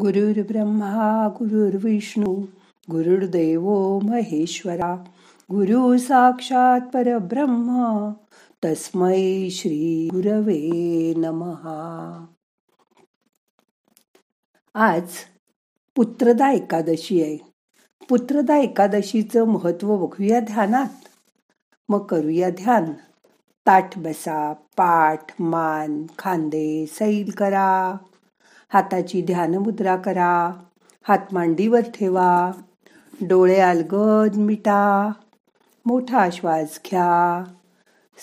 गुरुर्ब्रह्मा गुरुर्विष्णू गुरुर्देव महेश्वरा गुरु साक्षात परब्रह्म तस्मै श्री गुरवे नमहा. आज पुत्रदा एकादशी आहे. पुत्रदा एकादशीचं महत्त्व बघूया ध्यानात. मग करूया ध्यान. ताठ बसा पाठ मान खांदे सैल करा. हाताची ध्यान मुद्रा करा. हात मांडीवर ठेवा. डोळे अलगद मिटा. मोठा श्वास घ्या.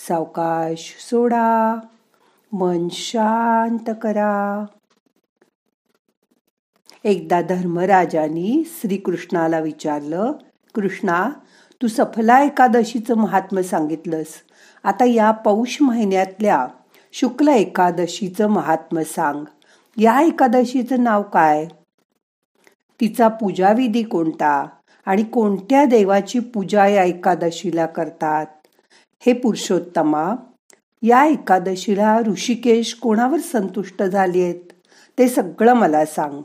सावकाश सोडा. मन शांत करा. एकदा धर्मराजानी श्रीकृष्णाला विचारलं कृष्णा तू सफला एकादशीचं महात्म सांगितलंस. आता या पौष महिन्यातल्या शुक्ल एकादशीचं महात्म सांग. या एकादशीचं नाव काय? तिचा पूजाविधी कोणता आणि कोणत्या देवाची पूजा या एकादशीला करतात? हे पुरुषोत्तमा या एकादशीला ऋषिकेश कोणावर संतुष्ट झाली आहेत ते सगळं मला सांग.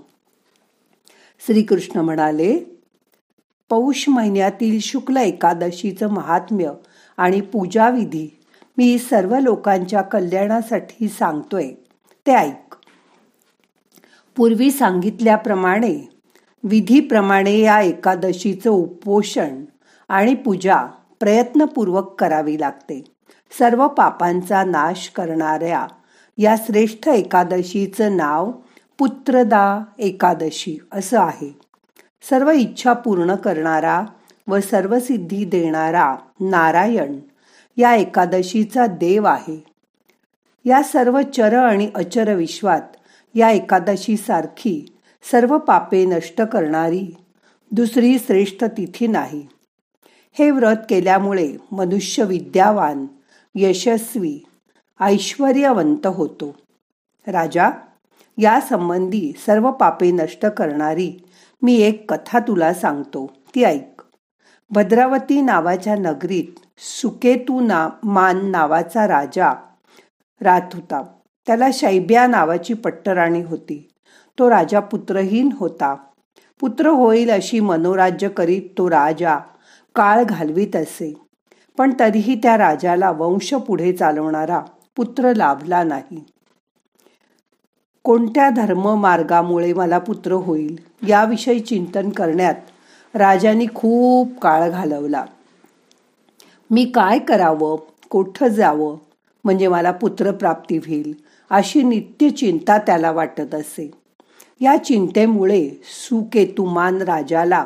श्रीकृष्ण म्हणाले पौष महिन्यातील शुक्ल एकादशीचं महात्म्य आणि पूजाविधी मी सर्व लोकांच्या कल्याणासाठी सांगतोय. ते ऐक. पूर्वी सांगितल्याप्रमाणे विधीप्रमाणे या एकादशीचं उपोषण आणि पूजा प्रयत्नपूर्वक करावी लागते. सर्व पापांचा नाश करणाऱ्या या श्रेष्ठ एकादशीचं नाव पुत्रदा एकादशी असं आहे. सर्व इच्छा पूर्ण करणारा व सर्व सिद्धी देणारा नारायण या एकादशीचा देव आहे. या सर्व चर आणि अचर विश्वात या एकादशीसारखी सर्व पापे नष्ट करणारी दुसरी श्रेष्ठ तिथी नाही. हे व्रत केल्यामुळे मनुष्य विद्यावान यशस्वी ऐश्वर्यवंत होतो. राजा या संबंधी सर्व पापे नष्ट करणारी मी एक कथा तुला सांगतो. ती ऐक. भद्रावती नावाच्या नगरीत सुकेतू ना मान नावाचा राजा राहत होता. त्याला शैब्या नावाची पट्टराणी होती. तो राजा पुत्रहीन होता. पुत्र होईल अशी मनोराज्य करीत तो राजा काळ घालवीत असे. पण तरीही त्या राजाला वंश पुढे चालवणारा पुत्र लाभला नाही. कोणत्या धर्म मार्गामुळे मला पुत्र होईल याविषयी चिंतन करण्यात राजाने खूप काळ घालवला. मी काय करावं? कोठं जावं? म्हणजे मला पुत्र प्राप्ती होईल. अशी नित्य चिंता त्याला वाटत असे. या चिंतेमुळे सुकेतुमान राजाला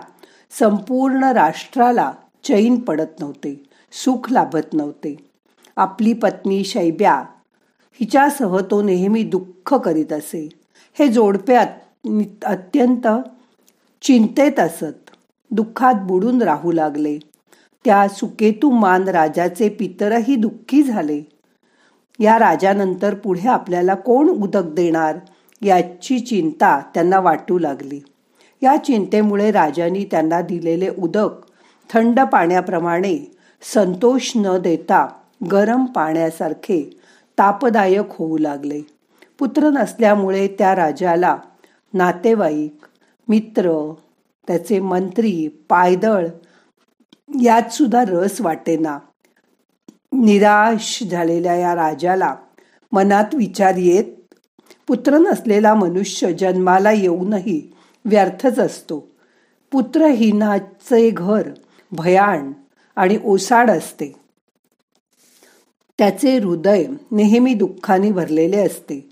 संपूर्ण राष्ट्राला चैन पडत नव्हते सुख लाभत नव्हते. आपली पत्नी शैब्या हिच्यासह तो नेहमी दुःख करीत असे. हे जोडपे अत्यंत चिंतेत असत. दुःखात बुडून राहू लागले. त्या सुकेतुमान राजाचे पितरही दुःखी झाले. या राजानंतर पुढे आपल्याला कोण उदक देणार याची चिंता त्यांना वाटू लागली. या चिंतेमुळे राजांनी त्यांना दिलेले उदक थंड पाण्याप्रमाणे संतोष न देता गरम पाण्यासारखे तापदायक होऊ लागले. पुत्र नसल्यामुळे त्या राजाला नातेवाईक मित्र त्याचे मंत्री पायदळ यात सुद्धा रस वाटेना. निराश झालेल्या या राजाला मनात विचार येत पुत्र नसलेला मनुष्य जन्माला येऊनही व्यर्थच असतो. पुत्रहीनाचे घर भयाण आणि ओसाड असते. त्याचे हृदय नेहमी दुःखाने भरलेले असते.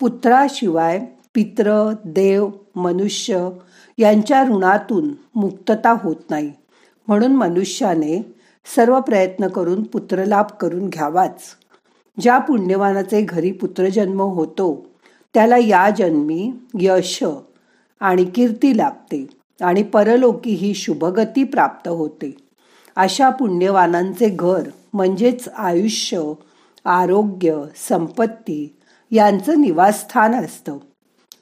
पुत्राशिवाय पित्र देव मनुष्य यांच्या ऋणातून मुक्तता होत नाही. म्हणून मनुष्याने सर्व प्रयत्न करून पुत्रलाभ करून घ्यावाच. ज्या पुण्यवानाचे घरी पुत्रजन्म होतो त्याला या जन्मी यश आणि कीर्ती लाभते आणि परलोकी ही शुभगती प्राप्त होते. अशा पुण्यवानांचे घर म्हणजेच आयुष्य आरोग्य संपत्ती यांचं निवासस्थान असतं.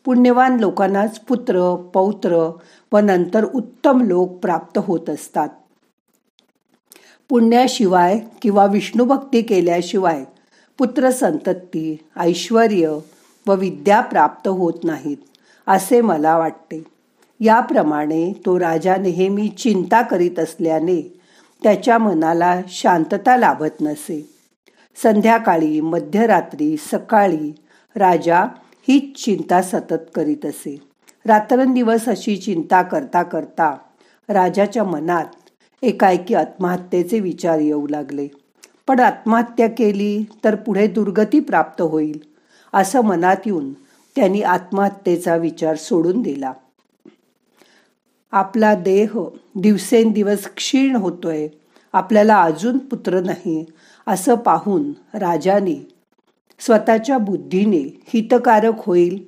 पुण्यवान लोकांनाच पुत्र पौत्र व नंतर उत्तम लोक प्राप्त होत असतात. पुण्याशिवाय किंवा विष्णुभक्ती केल्याशिवाय पुत्र संतती ऐश्वर व विद्या प्राप्त होत नाहीत असे मला वाटते. याप्रमाणे तो राजा नेहमी चिंता करीत असल्याने त्याच्या मनाला शांतता लाभत नसे. संध्याकाळी मध्यरात्री सकाळी राजा हीच चिंता सतत करीत असे. रात्रंदिवस अशी चिंता करता करता राजाच्या मनात एकाएकी आत्महत्येचे विचार येऊ लागले. पण आत्महत्या केली तर पुढे दुर्गती प्राप्त होईल असं मनात येऊन त्यांनी आत्महत्येचा विचार सोडून दिला. आपला देह दिवसेंदिवस क्षीण होतोय आपल्याला अजून पुत्र नाही असं पाहून राजाने स्वतःच्या बुद्धीने हितकारक होईल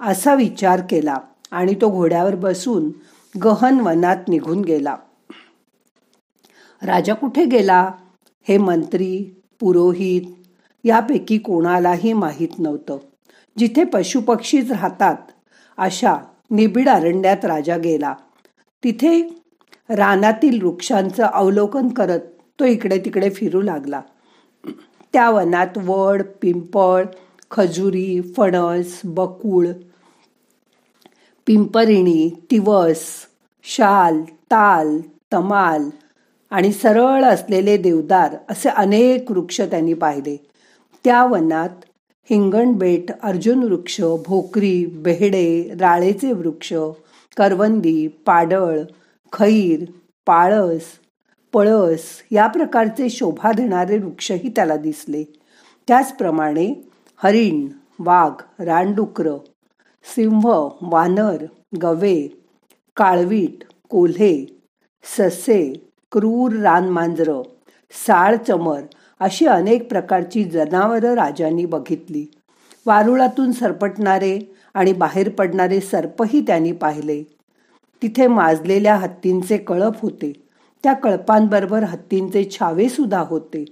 असा विचार केला आणि तो घोड्यावर बसून गहन वनात निघून गेला. राजा कुठे गेला? हे मंत्री पुरोहित यापैकी कोणालाही माहीत नव्हतं. जिथे पशुपक्षीच राहतात अशा निबिड अरण्यात राजा गेला. तिथे रानातील वृक्षांचं अवलोकन करत तो इकडे तिकडे फिरू लागला. त्या वनात वड पिंपळ खजुरी फणस बकुळ पिंपरिणी तिवस शाल ताल तमाल आणि सरळ असलेले देवदार असे अनेक वृक्ष त्यांनी पाहिले. त्या वनात हिंगणबेट अर्जुन वृक्ष भोकरी बेहडे राळेचे वृक्ष करवंदी पाडळ खैर पाळस पळस या प्रकारचे शोभा देणारे वृक्षही त्याला दिसले. त्याचप्रमाणे हरिण वाघ रानडुकर सिंह वानर गवे काळवीट कोल्हे ससे क्रूर रानमांजरं साळ चमर अशी अनेक प्रकारची जनावरं राजांनी बघितली. वारुळातून सरपटणारे आणि बाहेर पडणारे सर्पही त्यांनी पाहिले. तिथे माजलेल्या हत्तींचे कळप होते. त्या कळपांबरोबर हत्तींचे छावे सुद्धा होते.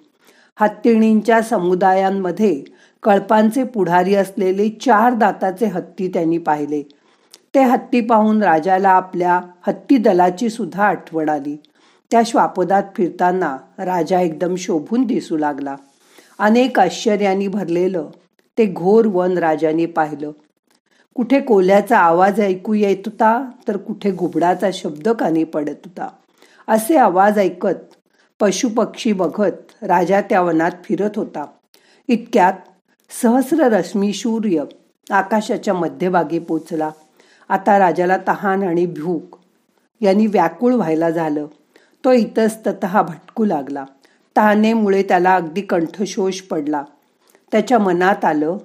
हत्तीणींच्या समुदायांमध्ये कळपांचे पुढारी असलेले चार दाताचे हत्ती त्यांनी पाहिले. ते हत्ती पाहून राजाला आपल्या हत्ती दलाची सुद्धा आठवण आली. त्या श्वापदात फिरताना राजा एकदम शोभून दिसू लागला. अनेक आश्चर्याने भरलेलं ते घोर वन राजाने पाहिलं. कुठे कोल्याचा आवाज ऐकू येत होता तर कुठे घुबडाचा शब्द कानी पडत होता. असे आवाज ऐकत पशुपक्षी बघत राजा त्या वनात फिरत होता. इतक्यात सहस्र रश्मी सूर्य आकाशाच्या मध्यभागी पोचला. आता राजाला तहान आणि भूक यांनी व्याकुळ व्हायला झालं. तो इतस्तत भटकू लागला. तहानेमुळे त्याला अगदी कंठशोष पडला. त्याच्या मनात आलं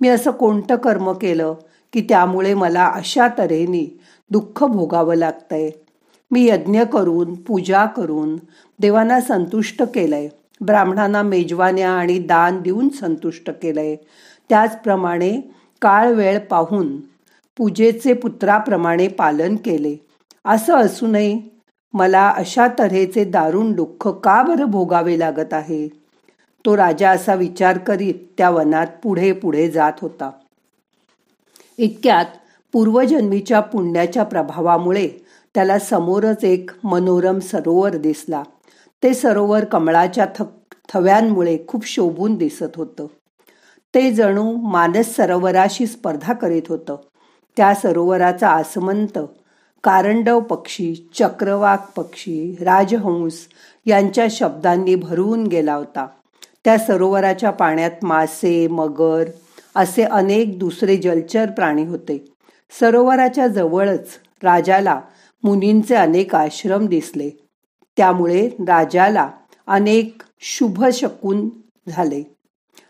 मी असं कोणतं कर्म केलं की त्यामुळे मला अशा तऱ्हेने दुःख भोगावं लागतंय? मी यज्ञ करून पूजा करून देवांना संतुष्ट केलंय. ब्राह्मणांना मेजवान्या आणि दान देऊन संतुष्ट केलंय. त्याचप्रमाणे काळ वेळ पाहून पूजेचे पुत्राप्रमाणे पालन केले. असं असूनही मला अशा तऱ्हेचे दारुण दुःख का बरं भोगावे लागत आहे? तो राजा असा विचार करीत त्या वनात पुढे पुढे जात होता. इतक्यात पूर्वजन्मीच्या पुण्याच्या प्रभावामुळे त्याला समोरच एक मनोरम सरोवर दिसला. ते सरोवर कमळाच्या थ थव्यांमुळे खूप शोभून दिसत होतं. ते जणू मानस सरोवराशी स्पर्धा करीत होतं. त्या सरोवराचा आसमंत कारंडव पक्षी चक्रवाक पक्षी राजहंस यांच्या शब्दांनी भरून गेला होता. त्या सरोवराच्या पाण्यात मासे मगर असे अनेक दुसरे जलचर प्राणी होते. सरोवराच्या जवळच राजाला मुनींचे अनेक आश्रम दिसले. त्यामुळे राजाला अनेक शुभ शकून झाले.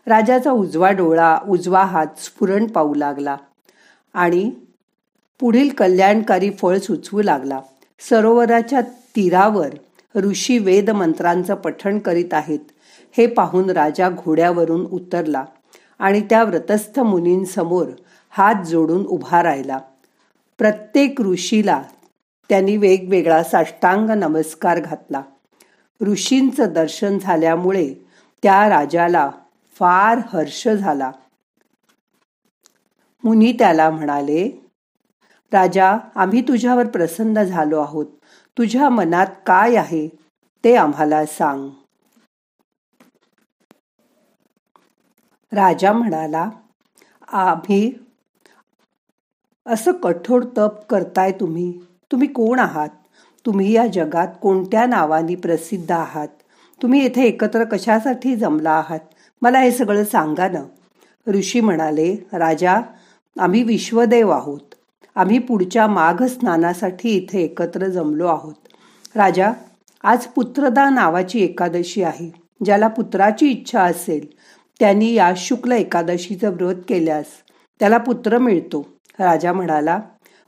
राजाचा उजवा डोळा उजवा हात स्फुरण पाहू लागला आणि पुढील कल्याणकारी फळ सुचवू लागला. सरोवराच्या तीरावर ऋषी वेद मंत्रांचं पठण करीत आहेत. हे पाहून राजा घोड्यावरून उतरला आणि त्या व्रतस्थ मुनींसमोर हात जोडून उभा राहिला. प्रत्येक ऋषीला त्यांनी वेगवेगळा साष्टांग नमस्कार घातला. ऋषींचं दर्शन झाल्यामुळे त्या राजाला फार हर्ष झाला. मुनी त्याला म्हणाले राजा आम्ही तुझ्यावर प्रसन्न झालो आहोत. तुझ्या मनात काय आहे ते आम्हाला सांग. राजा म्हणाला आम्ही असं कठोर तप करताय तुम्ही. तुम्ही कोण आहात? तुम्ही या जगात कोणत्या नावानी प्रसिद्ध आहात? तुम्ही येथे एकत्र कशासाठी जमला आहात? मला हे सगळं सांगा ना. ऋषी म्हणाले राजा आम्ही विश्वदेव आहोत. आम्ही पुढच्या माघ स्नानासाठी इथे एकत्र जमलो आहोत. राजा आज पुत्रदा नावाची एकादशी आहे. ज्याला पुत्राची इच्छा असेल त्यांनी या शुक्ल एकादशीचं व्रत केल्यास त्याला पुत्र मिळतो. राजा म्हणाला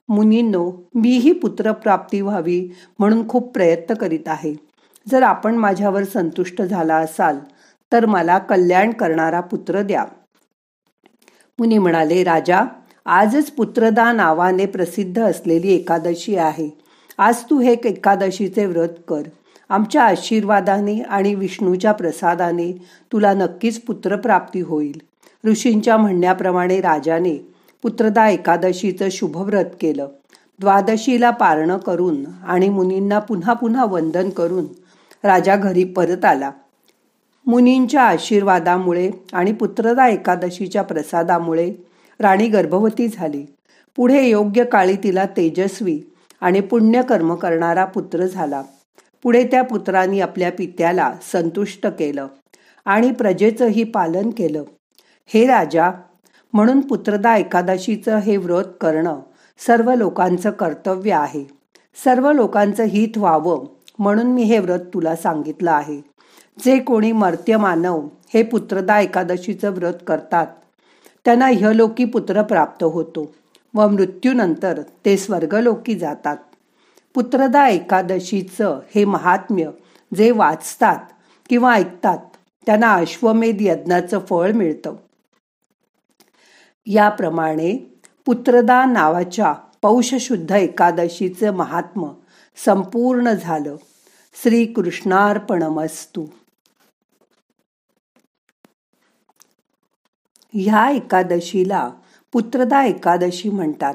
मुनींनो मीही पुत्रप्राप्ती व्हावी म्हणून खूप प्रयत्न करीत आहे. जर आपण माझ्यावर संतुष्ट झाला असाल तर मला कल्याण करणारा पुत्र द्या. मुनी म्हणाले राजा आजच पुत्रदा नावाने प्रसिद्ध असलेली एकादशी आहे. आज तू हे एकादशीचे व्रत कर. आमच्या आशीर्वादाने आणि विष्णूच्या प्रसादाने तुला नक्कीच पुत्रप्राप्ती होईल. ऋषींच्या म्हणण्याप्रमाणे राजाने पुत्रदा एकादशीचं शुभव्रत केलं. द्वादशीला पारणं करून आणि मुनींना पुन्हा पुन्हा वंदन करून राजा घरी परत आला. मुनींच्या आशीर्वादामुळे आणि पुत्रदा एकादशीच्या प्रसादामुळे राणी गर्भवती झाली. पुढे योग्य काळी तिला तेजस्वी आणि पुण्यकर्म करणारा पुत्र झाला. पुढे त्या पुत्रांनी आपल्या पित्याला संतुष्ट केलं आणि प्रजेचंही पालन केलं. हे राजा म्हणून पुत्रदा एकादशीचं हे व्रत करणं सर्व लोकांचं कर्तव्य आहे. सर्व लोकांचं हित व्हावं म्हणून मी हे व्रत तुला सांगितलं आहे. जे कोणी मर्त्य मानव हे पुत्रदा एकादशीचं व्रत करतात त्यांना ह्यलोकी पुत्र प्राप्त होतो व मृत्यूनंतर ते स्वर्गलोकी जातात. पुत्रदा एकादशीचं हे महात्म्य जे वाचतात किंवा ऐकतात त्यांना अश्वमेध यज्ञाचं फळ मिळतं. याप्रमाणे पुत्रदा नावाच्या पौषशुद्ध एकादशीचं महात्म संपूर्ण झालं. श्रीकृष्णार्पणमस्तू. ह्या एकादशीला पुत्रदा एकादशी म्हणतात.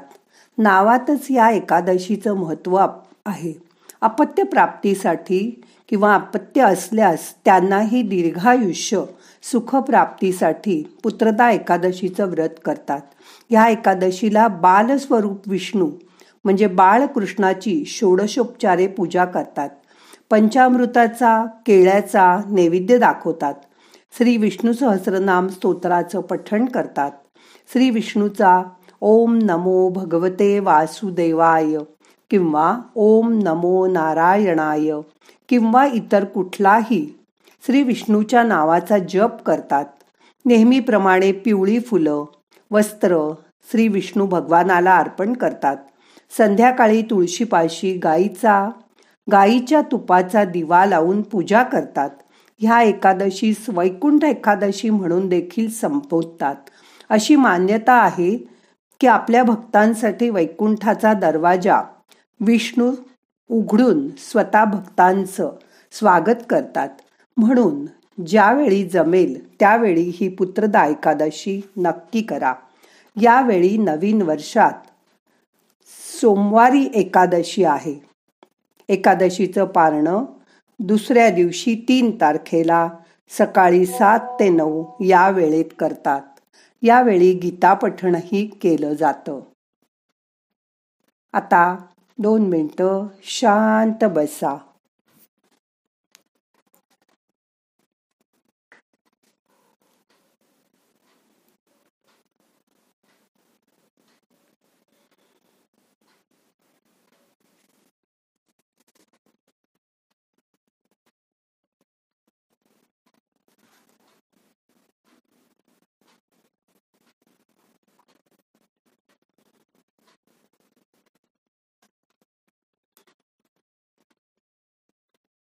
नावातच या एकादशीचं महत्त्व आहे. अपत्य प्राप्तीसाठी किंवा अपत्य असल्यास त्यांनाही दीर्घायुष्य सुखप्राप्तीसाठी पुत्रदा एकादशीचं व्रत करतात. ह्या एकादशीला बालस्वरूप विष्णू म्हणजे बाळकृष्णाची षोडशोपचारे पूजा करतात. पंचामृताचा केळ्याचा नैवेद्य दाखवतात. श्री विष्णू सहस्रनाम स्तोत्राचं पठण करतात. श्री विष्णूचा ओम नमो भगवते वासुदेवाय किंवा ओम नमो नारायणाय किंवा इतर कुठलाही श्री विष्णूच्या नावाचा जप करतात. नेहमीप्रमाणे पिवळी फुलं वस्त्र श्री विष्णू भगवानाला अर्पण करतात. संध्याकाळी तुळशीपाशी गाईचा गाईच्या तुपाचा दिवा लावून पूजा करतात. ह्या एकादशीस वैकुंठ एकादशी म्हणून देखील संपवतात. अशी मान्यता आहे की आपल्या भक्तांसाठी वैकुंठाचा दरवाजा विष्णू उघडून स्वतः भक्तांचं स्वागत करतात. म्हणून ज्यावेळी जमेल त्यावेळी ही पुत्रदा एकादशी नक्की करा. यावेळी नवीन वर्षात सोमवारी एकादशी आहे. एकादशीचं पारणं दुसऱ्या दिवशी तीन तारखेला सकाळी सात ते नऊ या वेळेत करतात. यावेळी गीता पठणही केलं जातं. आता दोन मिनटं शांत बसा.